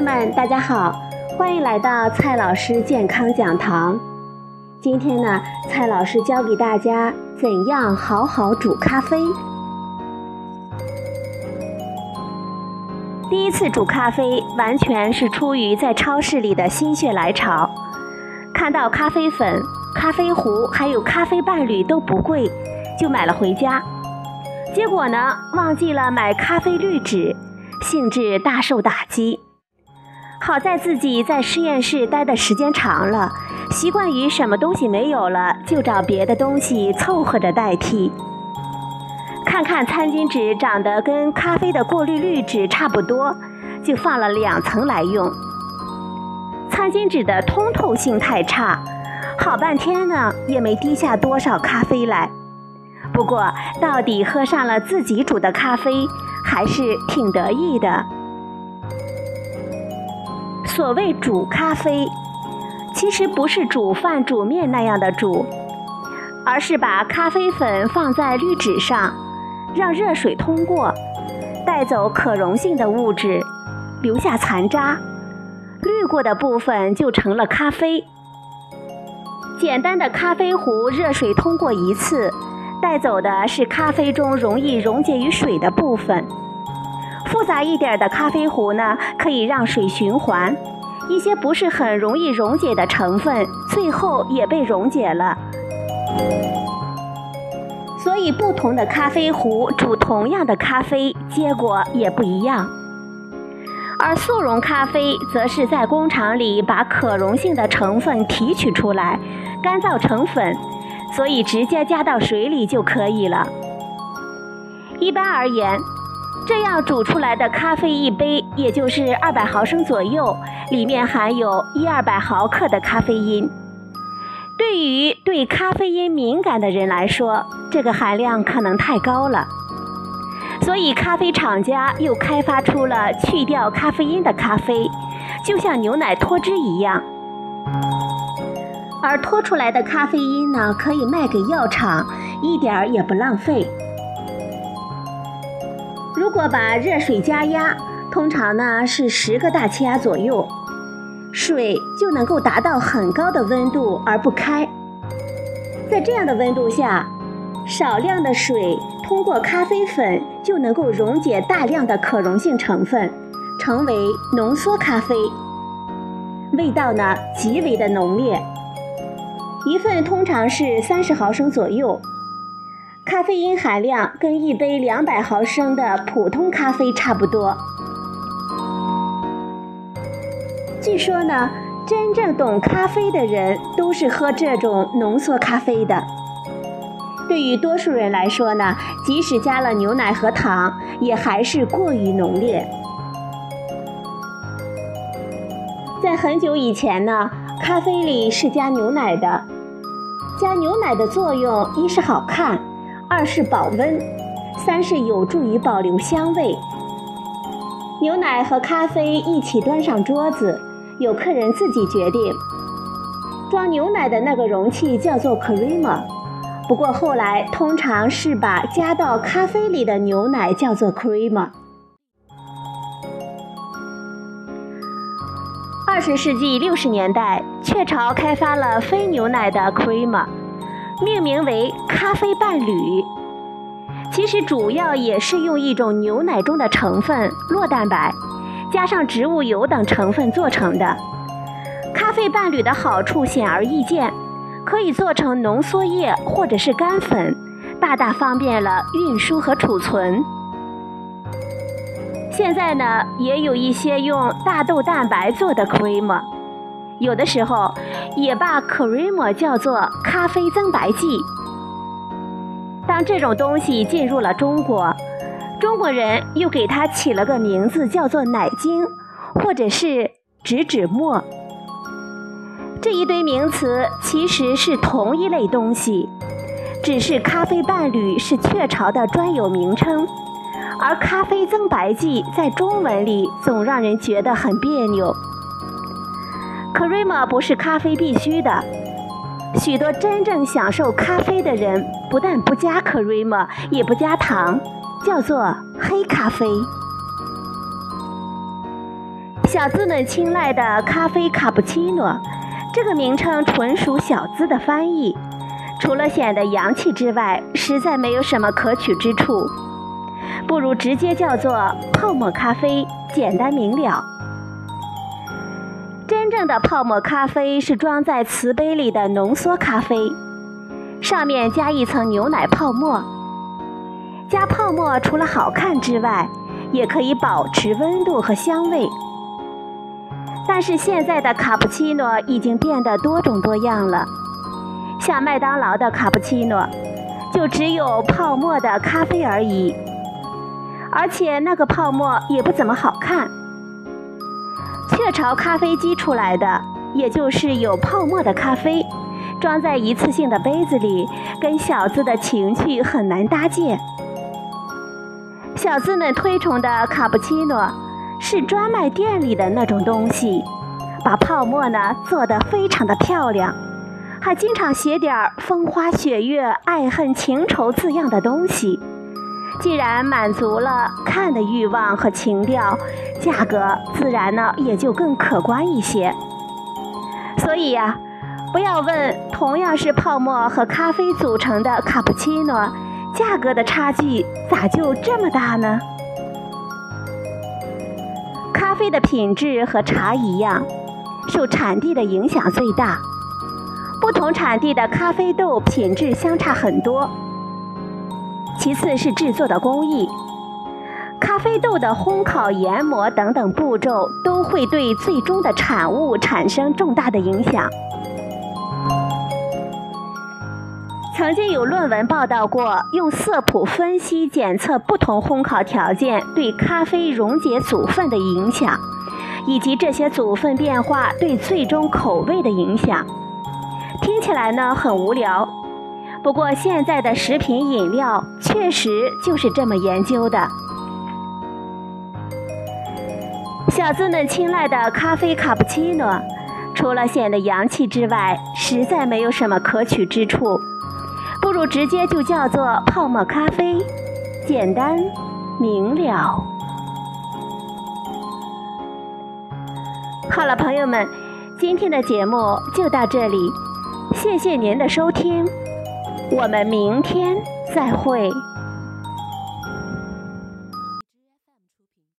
友们，大家好，欢迎来到蔡老师健康讲堂。今天呢，蔡老师教给大家怎样好好煮咖啡。第一次煮咖啡，完全是出于在超市里的心血来潮，看到咖啡粉、咖啡壶还有咖啡伴侣都不贵，就买了回家。结果呢，忘记了买咖啡滤纸，兴致大受打击。好在自己在实验室待的时间长了，习惯于什么东西没有了就找别的东西凑合着代替。看看餐巾纸长得跟咖啡的过滤滤纸差不多，就放了两层来用。餐巾纸的通透性太差，好半天呢也没滴下多少咖啡来。不过到底喝上了自己煮的咖啡，还是挺得意的。所谓煮咖啡，其实不是煮饭、煮面那样的煮，而是把咖啡粉放在滤纸上，让热水通过，带走可溶性的物质，留下残渣，滤过的部分就成了咖啡。简单的咖啡壶，热水通过一次，带走的是咖啡中容易溶解于水的部分。复杂一点的咖啡壶呢，可以让水循环，一些不是很容易溶解的成分，最后也被溶解了。所以，不同的咖啡壶煮同样的咖啡，结果也不一样。而速溶咖啡则是在工厂里把可溶性的成分提取出来，干燥成粉，所以直接加到水里就可以了。一般而言。这样煮出来的咖啡一杯，也就是二百毫升左右，里面含有一二百毫克的咖啡因。对于对咖啡因敏感的人来说，这个含量可能太高了。所以，咖啡厂家又开发出了去掉咖啡因的咖啡，就像牛奶脱脂一样。而脱出来的咖啡因呢，可以卖给药厂，一点儿也不浪费。如果把热水加压，通常呢是十个大气压左右，水就能够达到很高的温度而不开。在这样的温度下，少量的水通过咖啡粉就能够溶解大量的可溶性成分，成为浓缩咖啡。味道呢极为的浓烈，一份通常是三十毫升左右。咖啡因含量跟一杯两百毫升的普通咖啡差不多。据说呢，真正懂咖啡的人都是喝这种浓缩咖啡的。对于多数人来说呢，即使加了牛奶和糖，也还是过于浓烈。在很久以前呢，咖啡里是加牛奶的。加牛奶的作用，一是好看。二是保温，三是有助于保留香味。牛奶和咖啡一起端上桌子，有客人自己决定。装牛奶的那个容器叫做 creamer，不过后来通常是把加到咖啡里的牛奶叫做 creamer。二十世纪六十年代，雀巢开发了非牛奶的 creamer。命名为咖啡伴侣，其实主要也是用一种牛奶中的成分酪蛋白，加上植物油等成分做成的。咖啡伴侣的好处显而易见，可以做成浓缩液或者是干粉，大大方便了运输和储存。现在呢，也有一些用大豆蛋白做的 cream。有的时候也把 cream 叫做咖啡增白剂。当这种东西进入了中国，中国人又给它起了个名字，叫做奶精，或者是植脂末。这一堆名词其实是同一类东西，只是咖啡伴侣是雀巢的专有名称，而咖啡增白剂在中文里总让人觉得很别扭。Cream 不是咖啡必须的，许多真正享受咖啡的人不但不加 Cream，也不加糖，叫做黑咖啡。小资们青睐的咖啡卡布奇诺，这个名称纯属小资的翻译，除了显得洋气之外，实在没有什么可取之处，不如直接叫做泡沫咖啡，简单明了。真正的泡沫咖啡是装在瓷杯里的浓缩咖啡，上面加一层牛奶泡沫。加泡沫除了好看之外，也可以保持温度和香味。但是现在的卡布奇诺已经变得多种多样了，像麦当劳的卡布奇诺，就只有泡沫的咖啡而已，而且那个泡沫也不怎么好看。雀巢咖啡机出来的，也就是有泡沫的咖啡，装在一次性的杯子里，跟小资的情趣很难搭界。小资们推崇的卡布奇诺。是专卖店里的那种东西，把泡沫呢做得非常的漂亮，还经常写点风花雪月、爱恨情仇字样的东西。既然满足了看的欲望和情调，价格自然呢也就更可观一些。所以呀，不要问同样是泡沫和咖啡组成的卡布奇诺，价格的差距咋就这么大呢？咖啡的品质和茶一样，受产地的影响最大。不同产地的咖啡豆品质相差很多。其次是制作的工艺，咖啡豆的烘烤、研磨等等步骤都会对最终的产物产生重大的影响。曾经有论文报道过，用色谱分析检测不同烘烤条件对咖啡溶解组分的影响，以及这些组分变化对最终口味的影响。听起来呢很无聊，不过现在的食品饮料确实就是这么研究的。小资们青睐的咖啡卡布奇诺，除了显得洋气之外，实在没有什么可取之处。不如直接就叫做泡沫咖啡，简单明了。好了，朋友们，今天的节目就到这里，谢谢您的收听，我们明天再会。